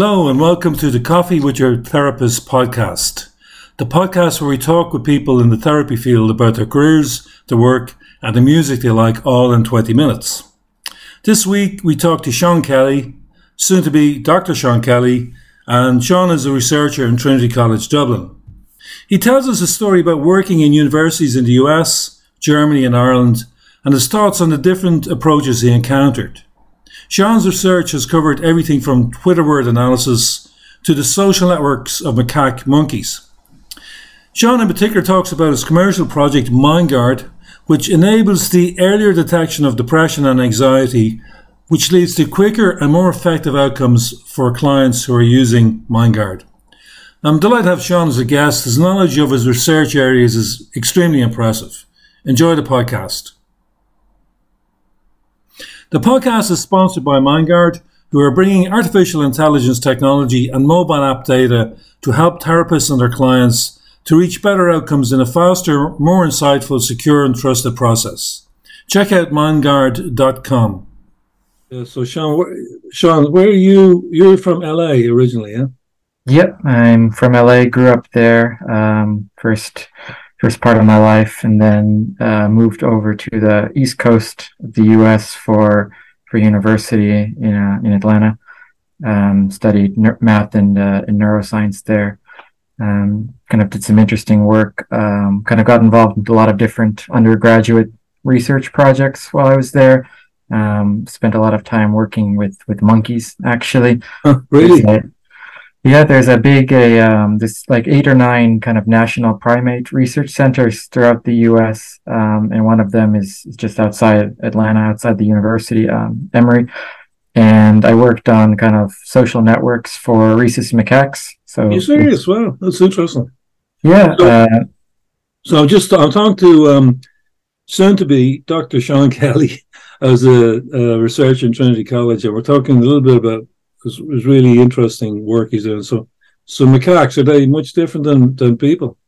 Hello, and welcome to the Coffee with Your Therapist podcast, the podcast where we talk with people in the therapy field about their careers, their work, and the music they like all in 20 minutes. This week, we talk to Sean Kelley, soon to be Dr. Sean Kelley, and Sean is a researcher in Trinity College Dublin. He tells us a story about working in universities in the US, Germany, and Ireland, and his thoughts on the different approaches he encountered. Sean's research has covered everything from Twitter word analysis to the social networks of macaque monkeys. Sean, in particular, talks about his commercial project Myndgard, which enables the earlier detection of depression and anxiety, which leads to quicker and more effective outcomes for clients who are using Myndgard. I'm delighted to have Sean as a guest. His knowledge of his research areas is extremely impressive. Enjoy the podcast. The podcast is sponsored by Myndgard, who are bringing artificial intelligence technology and mobile app data to help therapists and their clients to reach better outcomes in a faster, more insightful, secure, and trusted process. Check out myndgard.com. Yeah, so Sean, where, Sean, where are you? You're from LA originally, yeah? Yep, I'm from LA. Grew up there. Um, first first part of my life, and then uh, moved over to the East Coast of the U.S. for for university in uh, in Atlanta. Um, studied ner- math and, uh, and neuroscience there. Um, kind of did some interesting work. Um, kind of got involved in a lot of different undergraduate research projects while I was there. Um, spent a lot of time working with with monkeys. Actually, really, yeah, there's a big, a um, this like eight or nine kind of national primate research centers throughout the U.S. Um, and one of them is, just outside Atlanta, outside the university, um, Emory. And I worked on kind of social networks for rhesus macaques. So you serious? Wow, that's interesting. Yeah. So, uh, so just I'm talking to um, soon to be Dr. Sean Kelley as a, a researcher in Trinity College, and we're talking a little bit about it was really interesting work he's doing. So, so macaques are they much different than than people?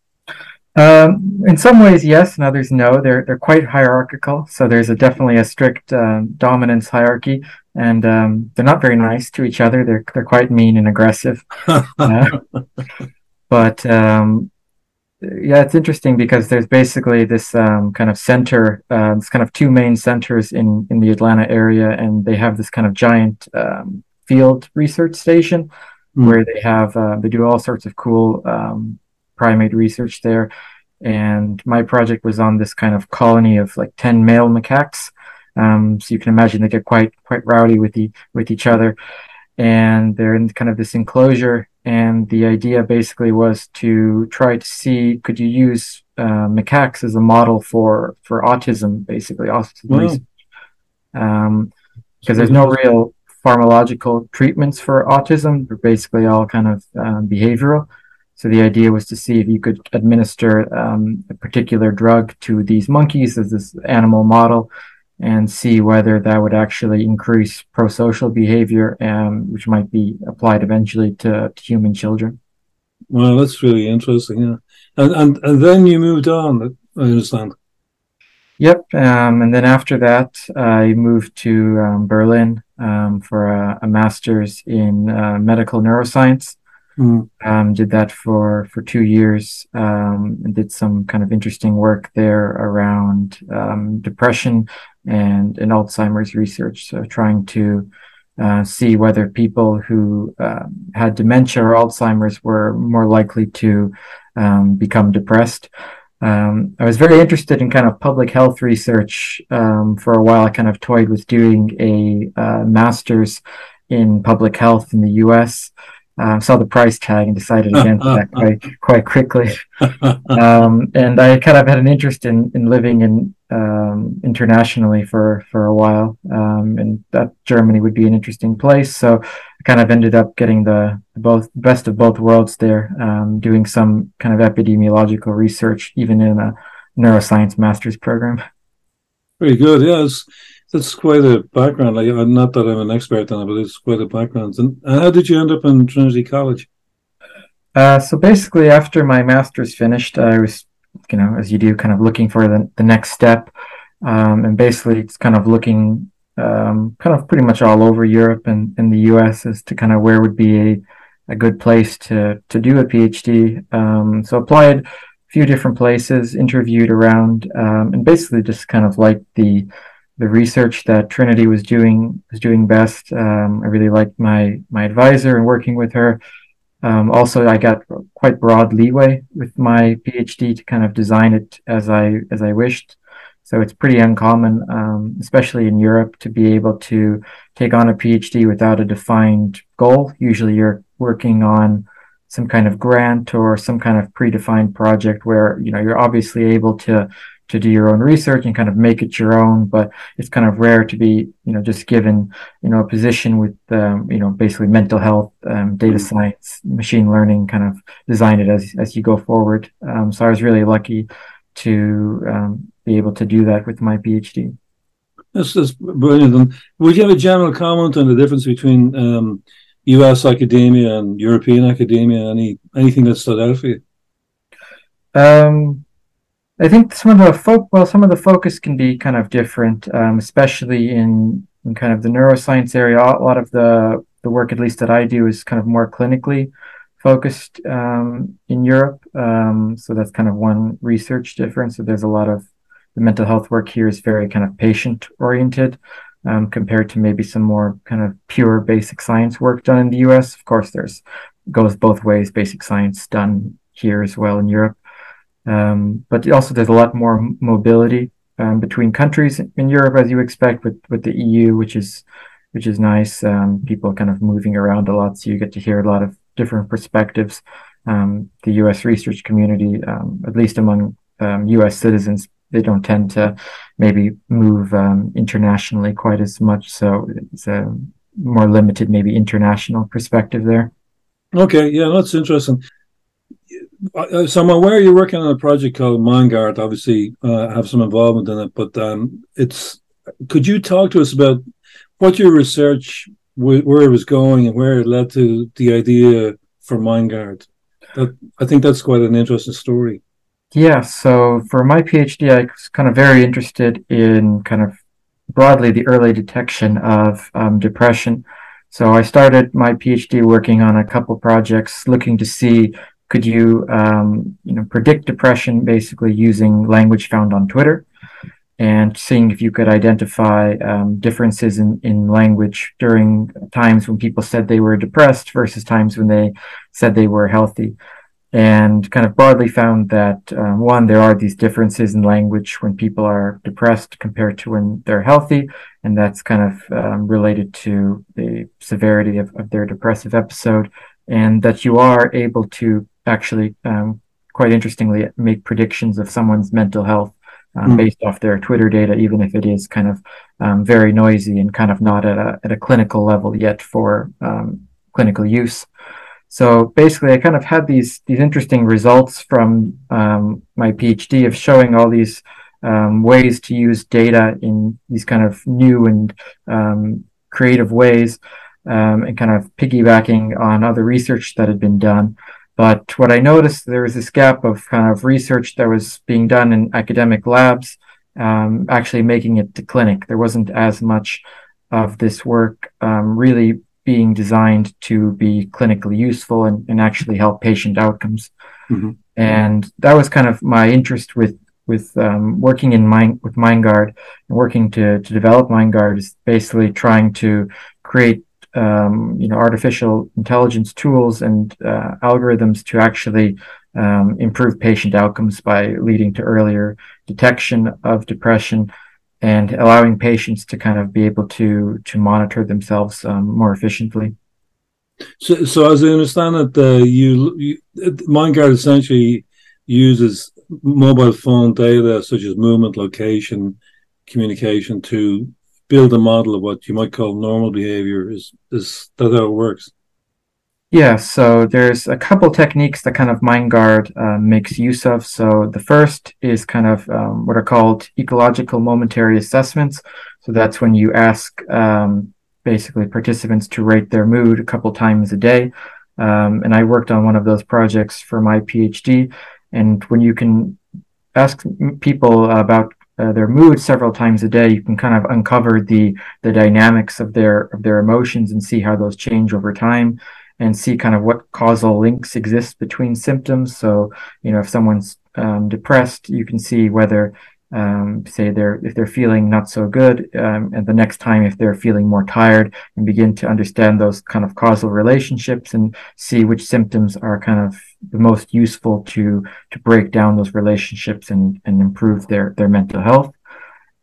Um, in some ways, yes. In others, no. They're they're quite hierarchical. So there's a definitely a strict um, dominance hierarchy, and um, they're not very nice to each other. They're they're quite mean and aggressive. uh, but um, yeah, it's interesting because there's basically this um, kind of center, uh, this kind of two main centers in in the Atlanta area, and they have this kind of giant um, field research station mm. where they have uh, they do all sorts of cool um, primate research there. And my project was on this kind of colony of like ten male macaques. Um, so you can imagine they get quite quite rowdy with the with each other, and they're in kind of this enclosure. And the idea basically was to try to see could you use uh, macaques as a model for for autism, basically autism wow. Um, because there's no real pharmacological treatments for autism. They're basically all kind of um, behavioral. So the idea was to see if you could administer um, a particular drug to these monkeys as this animal model and see whether that would actually increase prosocial behavior, um, which might be applied eventually to, to, human children. Well, that's really interesting. Yeah. And, and, and then you moved on, I understand. Yep. Um, and then after that, I moved to um, Berlin um, for a, a, master's in uh, medical neuroscience. Mm. did that for for two years um, and did some kind of interesting work there around um, depression and and Alzheimer's research. So trying to uh, see whether people who had dementia or Alzheimer's were more likely to become depressed. Um, I was very interested in kind of public health research um, for a while. I kind of toyed with doing a uh, master's in public health in the U.S. Uh, saw the price tag and decided against that quite quite quickly. Um, and I kind of had an interest in in living in um, internationally for for a while, um, and that Germany would be an interesting place. So I kind of ended up getting the both best of both worlds there, um, doing some kind of epidemiological research, even in a neuroscience master's program. Very good. Yes, that's quite a background. Like, not that I'm an expert on it, but it's quite a background. And how did you end up in Trinity College? Uh, so basically, after my master's finished, I was you know, as you do, kind of looking for the, the next step. Um, and basically, it's kind of looking um, kind of pretty much all over Europe and, and the US as to kind of where would be a, a good place to, to do a PhD. Um, so applied a few different places, interviewed around, um, and basically just kind of liked the the research that Trinity was doing was doing best. Um, I really liked my my advisor and working with her. Um, also, I got quite broad leeway with my PhD to kind of design it as I as I wished. So it's pretty uncommon, um, especially in Europe, to be able to take on a PhD without a defined goal. Usually, you're working on some kind of grant or some kind of predefined project where you know you're obviously able to to do your own research and kind of make it your own but it's kind of rare to be you know just given you know a position with um, you know basically mental health um, data mm-hmm. science machine learning kind of design it as as you go forward um, so i was really lucky to um, be able to do that with my phd that's, that's brilliant. And would you have a general comment on the difference between us um, academia and european academia? Any anything that stood out for you? Um I think some of the fo- well, some of the focus can be kind of different, um, especially in, in kind of the neuroscience area. A lot of the the work, at least that I do, is kind of more clinically focused um, in Europe. Um, so that's kind of one research difference. So there's a lot of the mental health work here is very kind of patient oriented. Um, compared to maybe some more kind of pure basic science work done in the US. Of course, there's goes both ways. Basic science done here as well in Europe. Um, but also, there's a lot more mobility um, between countries in Europe, as you expect, with with the EU, which is which is nice. Um, people kind of moving around a lot, so you get to hear a lot of different perspectives. Um, the U.S. research community, um, at least among U.S. Um, citizens, they don't tend to maybe move internationally quite as much. So it's a more limited, maybe international perspective there. Okay, yeah, that's interesting. So I'm aware you're working on a project called Myndgard. Obviously, uh, have some involvement in it, but um, it's. Could you talk to us about what your research, wh- where it was going, and where it led to the idea for Myndgard? That I think that's quite an interesting story. Yeah. So for my PhD, I was kind of very interested in kind of broadly the early detection of um, depression. So I started my PhD working on a couple projects looking to see could you um, you know predict depression basically using language found on Twitter and seeing if you could identify um, differences in, in language during times when people said they were depressed versus times when they said they were healthy. And kind of broadly found that um, one there are these differences in language when people are depressed compared to when they're healthy and that's kind of um, related to the severity of, of their depressive episode and that you are able to actually um, quite interestingly make predictions of someone's mental health um, mm. based off their Twitter data, even if it is kind of um, very noisy and kind of not at a, at a clinical level yet for um, clinical use. So basically, I kind of had these these interesting results from um, my PhD of showing all these um, ways to use data in these kind of new and creative ways, and kind of piggybacking on other research that had been done. But what I noticed, there was this gap of kind of research that was being done in academic labs, um, actually making it to clinic. There wasn't as much of this work um, really being designed to be clinically useful and, and actually help patient outcomes. Mm-hmm. And that was kind of my interest with with um, working in mind with Myndgard and working to to develop Myndgard is basically trying to create um, you know artificial intelligence tools and uh, algorithms to actually um, improve patient outcomes by leading to earlier detection of depression and allowing patients to kind of be able to to monitor themselves um, more efficiently. So, so as I understand it, uh, you, you Myndgard essentially uses mobile phone data such as movement, location, communication to build a model of what you might call normal behavior. Is is that how it works? Yeah, so there's a couple techniques that kind of Myndgard uh, makes use of. So the first is kind of um, what are called ecological momentary assessments. So that's when you ask um, basically participants to rate their mood a couple times a day. Um, and I worked on one of those projects for my PhD. And when you can ask people about uh, their mood several times a day, you can kind of uncover the the dynamics of their of their emotions and see how those change over time and see kind of what causal links exist between symptoms. So, you know, if someone's um, depressed, you can see whether um, say they're if they're feeling not so good, um, and the next time if they're feeling more tired, and begin to understand those kind of causal relationships and see which symptoms are kind of the most useful to to break down those relationships and and improve their their mental health.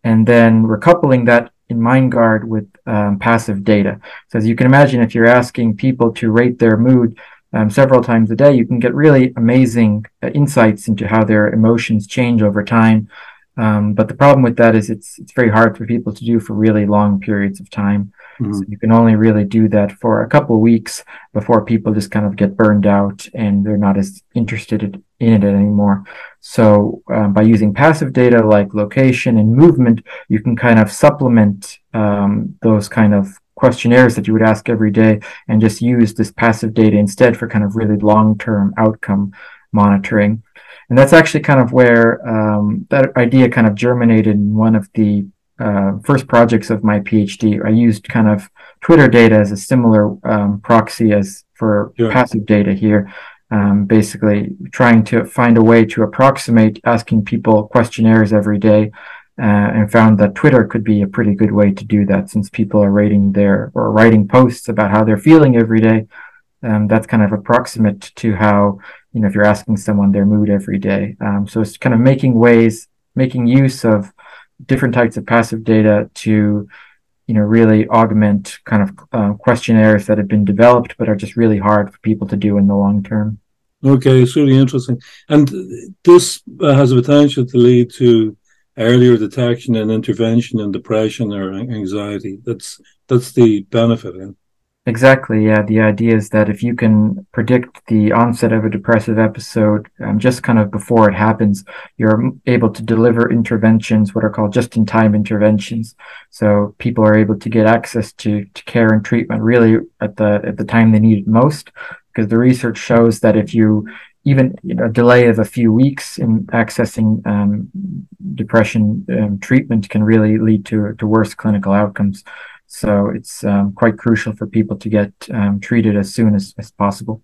And then we're coupling that in Myndgard with um, passive data. So as you can imagine, if you're asking people to rate their mood um, several times a day, you can get really amazing uh, insights into how their emotions change over time um, but the problem with that is it's it's very hard for people to do for really long periods of time. Mm-hmm. So you can only really do that for a couple of weeks before people just kind of get burned out and they're not as interested in it anymore. So um, by using passive data like location and movement, you can kind of supplement um, those kind of questionnaires that you would ask every day and just use this passive data instead for kind of really long-term outcome monitoring. And that's actually kind of where um, that idea kind of germinated in one of the uh, first projects of my PhD. I used kind of Twitter data as a similar um, proxy as for yeah. passive data here. Um, basically, trying to find a way to approximate asking people questionnaires every day, uh, and found that Twitter could be a pretty good way to do that since people are rating their or writing posts about how they're feeling every day. Um, that's kind of approximate to how you know if you're asking someone their mood every day. Um, so it's kind of making ways making use of different types of passive data to you know really augment kind of uh, questionnaires that have been developed but are just really hard for people to do in the long term. Okay it's really interesting. And this has a potential to lead to earlier detection and intervention in depression or anxiety. That's that's the benefit Exactly. Yeah. The idea is that if you can predict the onset of a depressive episode um, just kind of before it happens, you're able to deliver interventions, what are called just in time interventions. So people are able to get access to, to care and treatment really at the, at the time they need it most. Because the research shows that if you even you know, a delay of a few weeks in accessing um, depression um, treatment can really lead to, to worse clinical outcomes. So it's um, quite crucial for people to get um, treated as soon as, as possible.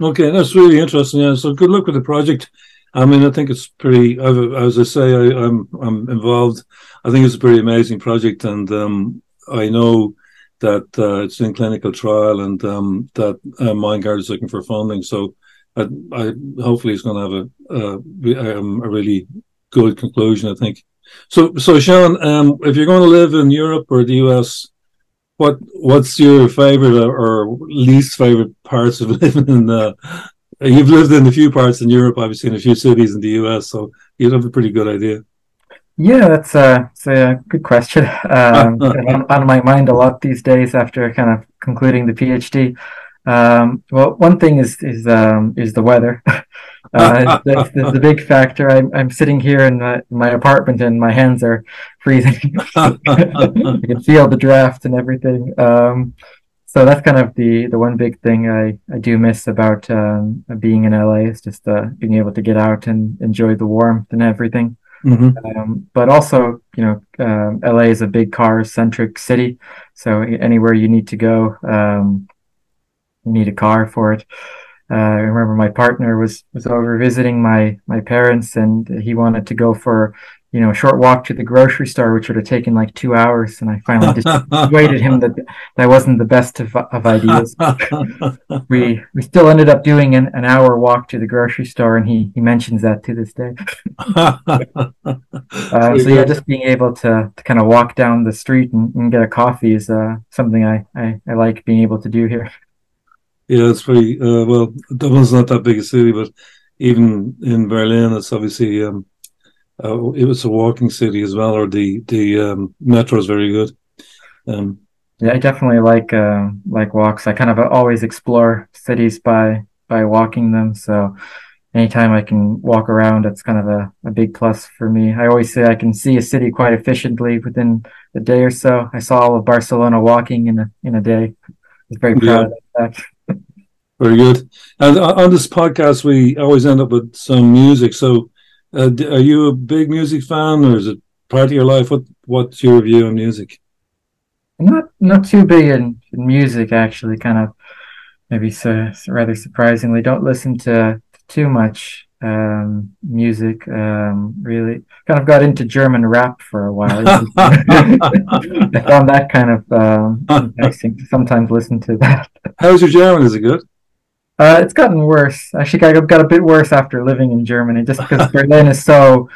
Okay, that's really interesting. Yeah, so good luck with the project. I mean, I think it's pretty. As I say, I, am I'm, I'm involved. I think it's a pretty amazing project, and um, I know that uh, it's in clinical trial, and um, that uh, Myndgard is looking for funding. So, I, I hopefully it's going to have a, a, um, a really good conclusion. I think. So, so Sean, um, if you're going to live in Europe or the US, what what's your favorite or, least favorite parts of living in? Uh, you've lived in a few parts in Europe, obviously, in a few cities in the US, so you'd have a pretty good idea. Yeah, that's a, that's a good question. Um, on, on, my mind a lot these days after kind of concluding the PhD. Um, well, one thing is is um, is the weather. Uh, that's, that's, the big factor. I'm I'm sitting here in my, my apartment and my hands are freezing. you can feel the draft and everything. Um, so that's kind of the the one big thing I, I do miss about um, being in LA is just uh, being able to get out and enjoy the warmth and everything. Mm-hmm. Um, but also, you know, um, LA is a big car centric city, so anywhere you need to go, um, you need a car for it. Uh, I remember my partner was was over visiting my my parents, and he wanted to go for you know a short walk to the grocery store, which would have taken like two hours. And I finally dissuaded him that that wasn't the best of, of ideas. we we still ended up doing an, an hour walk to the grocery store, and he he mentions that to this day. uh, so yeah, just being able to, to kind of walk down the street and, and get a coffee is uh, something I, I I like being able to do here. Yeah, it's pretty uh, well. Dublin's not that big a city, but even in Berlin, it's obviously um, uh, it was a walking city as well. Or the the um, metro is very good. Um, yeah, I definitely like uh, like walks. I kind of always explore cities by by walking them. So anytime I can walk around, it's kind of a, a big plus for me. I always say I can see a city quite efficiently within a day or so. I saw all of Barcelona walking in a in a day. I was very proud yeah. of that. Very good. And on this podcast, we always end up with some music. So, uh, are you a big music fan, or is it part of your life? What What's your view on music? I'm not not too big in, in music actually. Kind of maybe so, rather surprisingly, don't listen to too much um, music. Um, really, kind of got into German rap for a while. I found that kind of um, interesting to sometimes listen to that. How's your German? Is it good? Uh, it's gotten worse. Actually, I got a bit worse after living in Germany, just because Berlin is so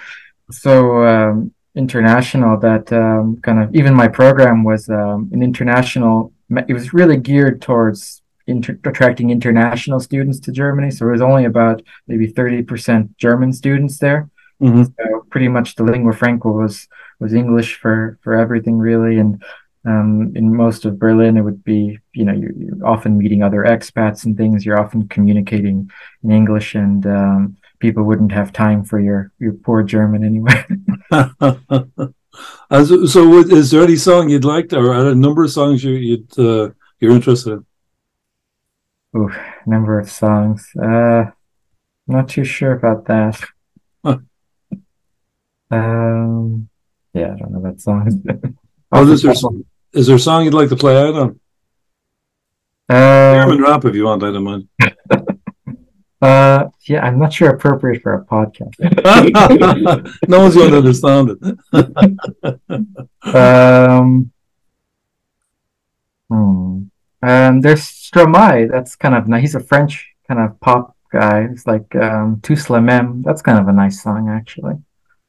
so um, international that um, kind of even my program was um, an international. It was really geared towards inter- attracting international students to Germany. So it was only about maybe thirty percent German students there. Mm-hmm. So pretty much the lingua franca was was English for for everything really, and um, in most of Berlin, it would be, you know, you're, you're, often meeting other expats and things. You're often communicating in English, and um, people wouldn't have time for your your poor German anyway. and so, so, is there any song you'd like, to, or a number of songs you, you'd uh, you're interested in? Ooh, number of songs. Uh, not too sure about that. um, yeah, I don't know that song. oh, is there, is there a song you'd like to play out on? Um, German rap, if you want. I don't mind. Uh, yeah, I'm not sure appropriate for a podcast. no one's going to understand it. um, hmm. Um, there's Stromae. That's kind of nice. He's a French kind of pop guy. It's like um, Tous les mêmes. That's kind of a nice song, actually.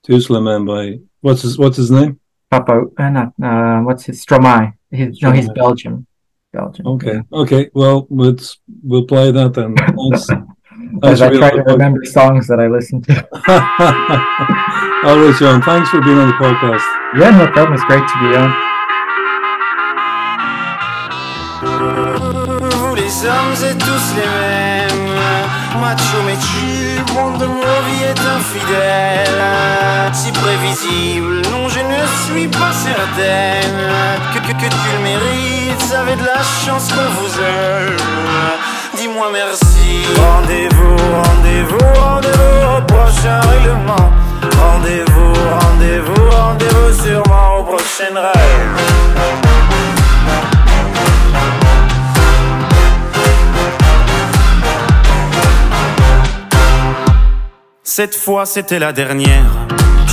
Tous les mêmes by what's his What's his name? Papa. Uh, not uh, what's his Stromae. He's, Stromae. No, he's Belgium. Belgium. Okay. Yeah. Okay. Well, let's we'll play that then. Thanks. As I try to remember songs that I listen to. All right, John. Thanks for being on the podcast. Yeah, no problem. It's great to be on. Vous les hommes êtes tous les mêmes. Macho mais monde de vie est infidèle. Suis pas certaine que, tu le mérites. Avez de la chance qu'on vous aime dis-moi merci. Rendez-vous, rendez-vous, rendez-vous au prochain règlement. Rendez-vous, rendez-vous, rendez-vous sûrement au prochain rêve. Cette fois c'était la dernière.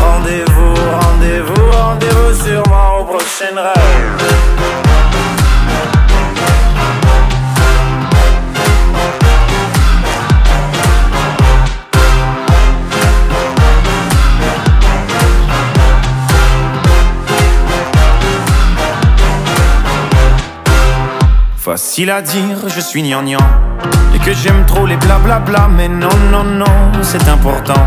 Rendez-vous, rendez-vous, rendez-vous sûrement au prochain rêve. Facile à dire, je suis gnangnan Et que j'aime trop les blablabla Mais non, non, non, c'est important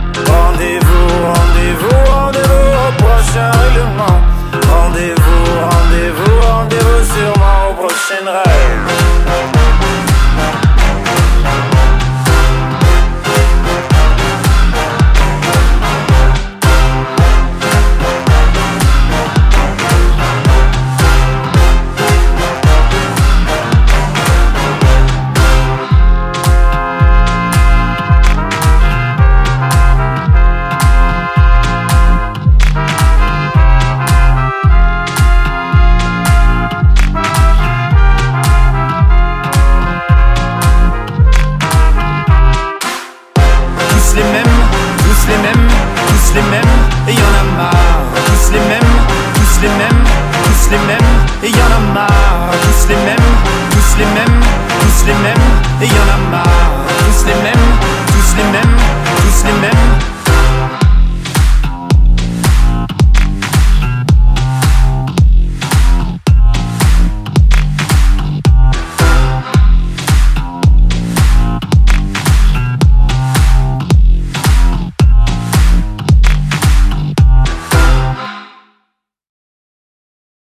Rendez-vous, rendez-vous, rendez-vous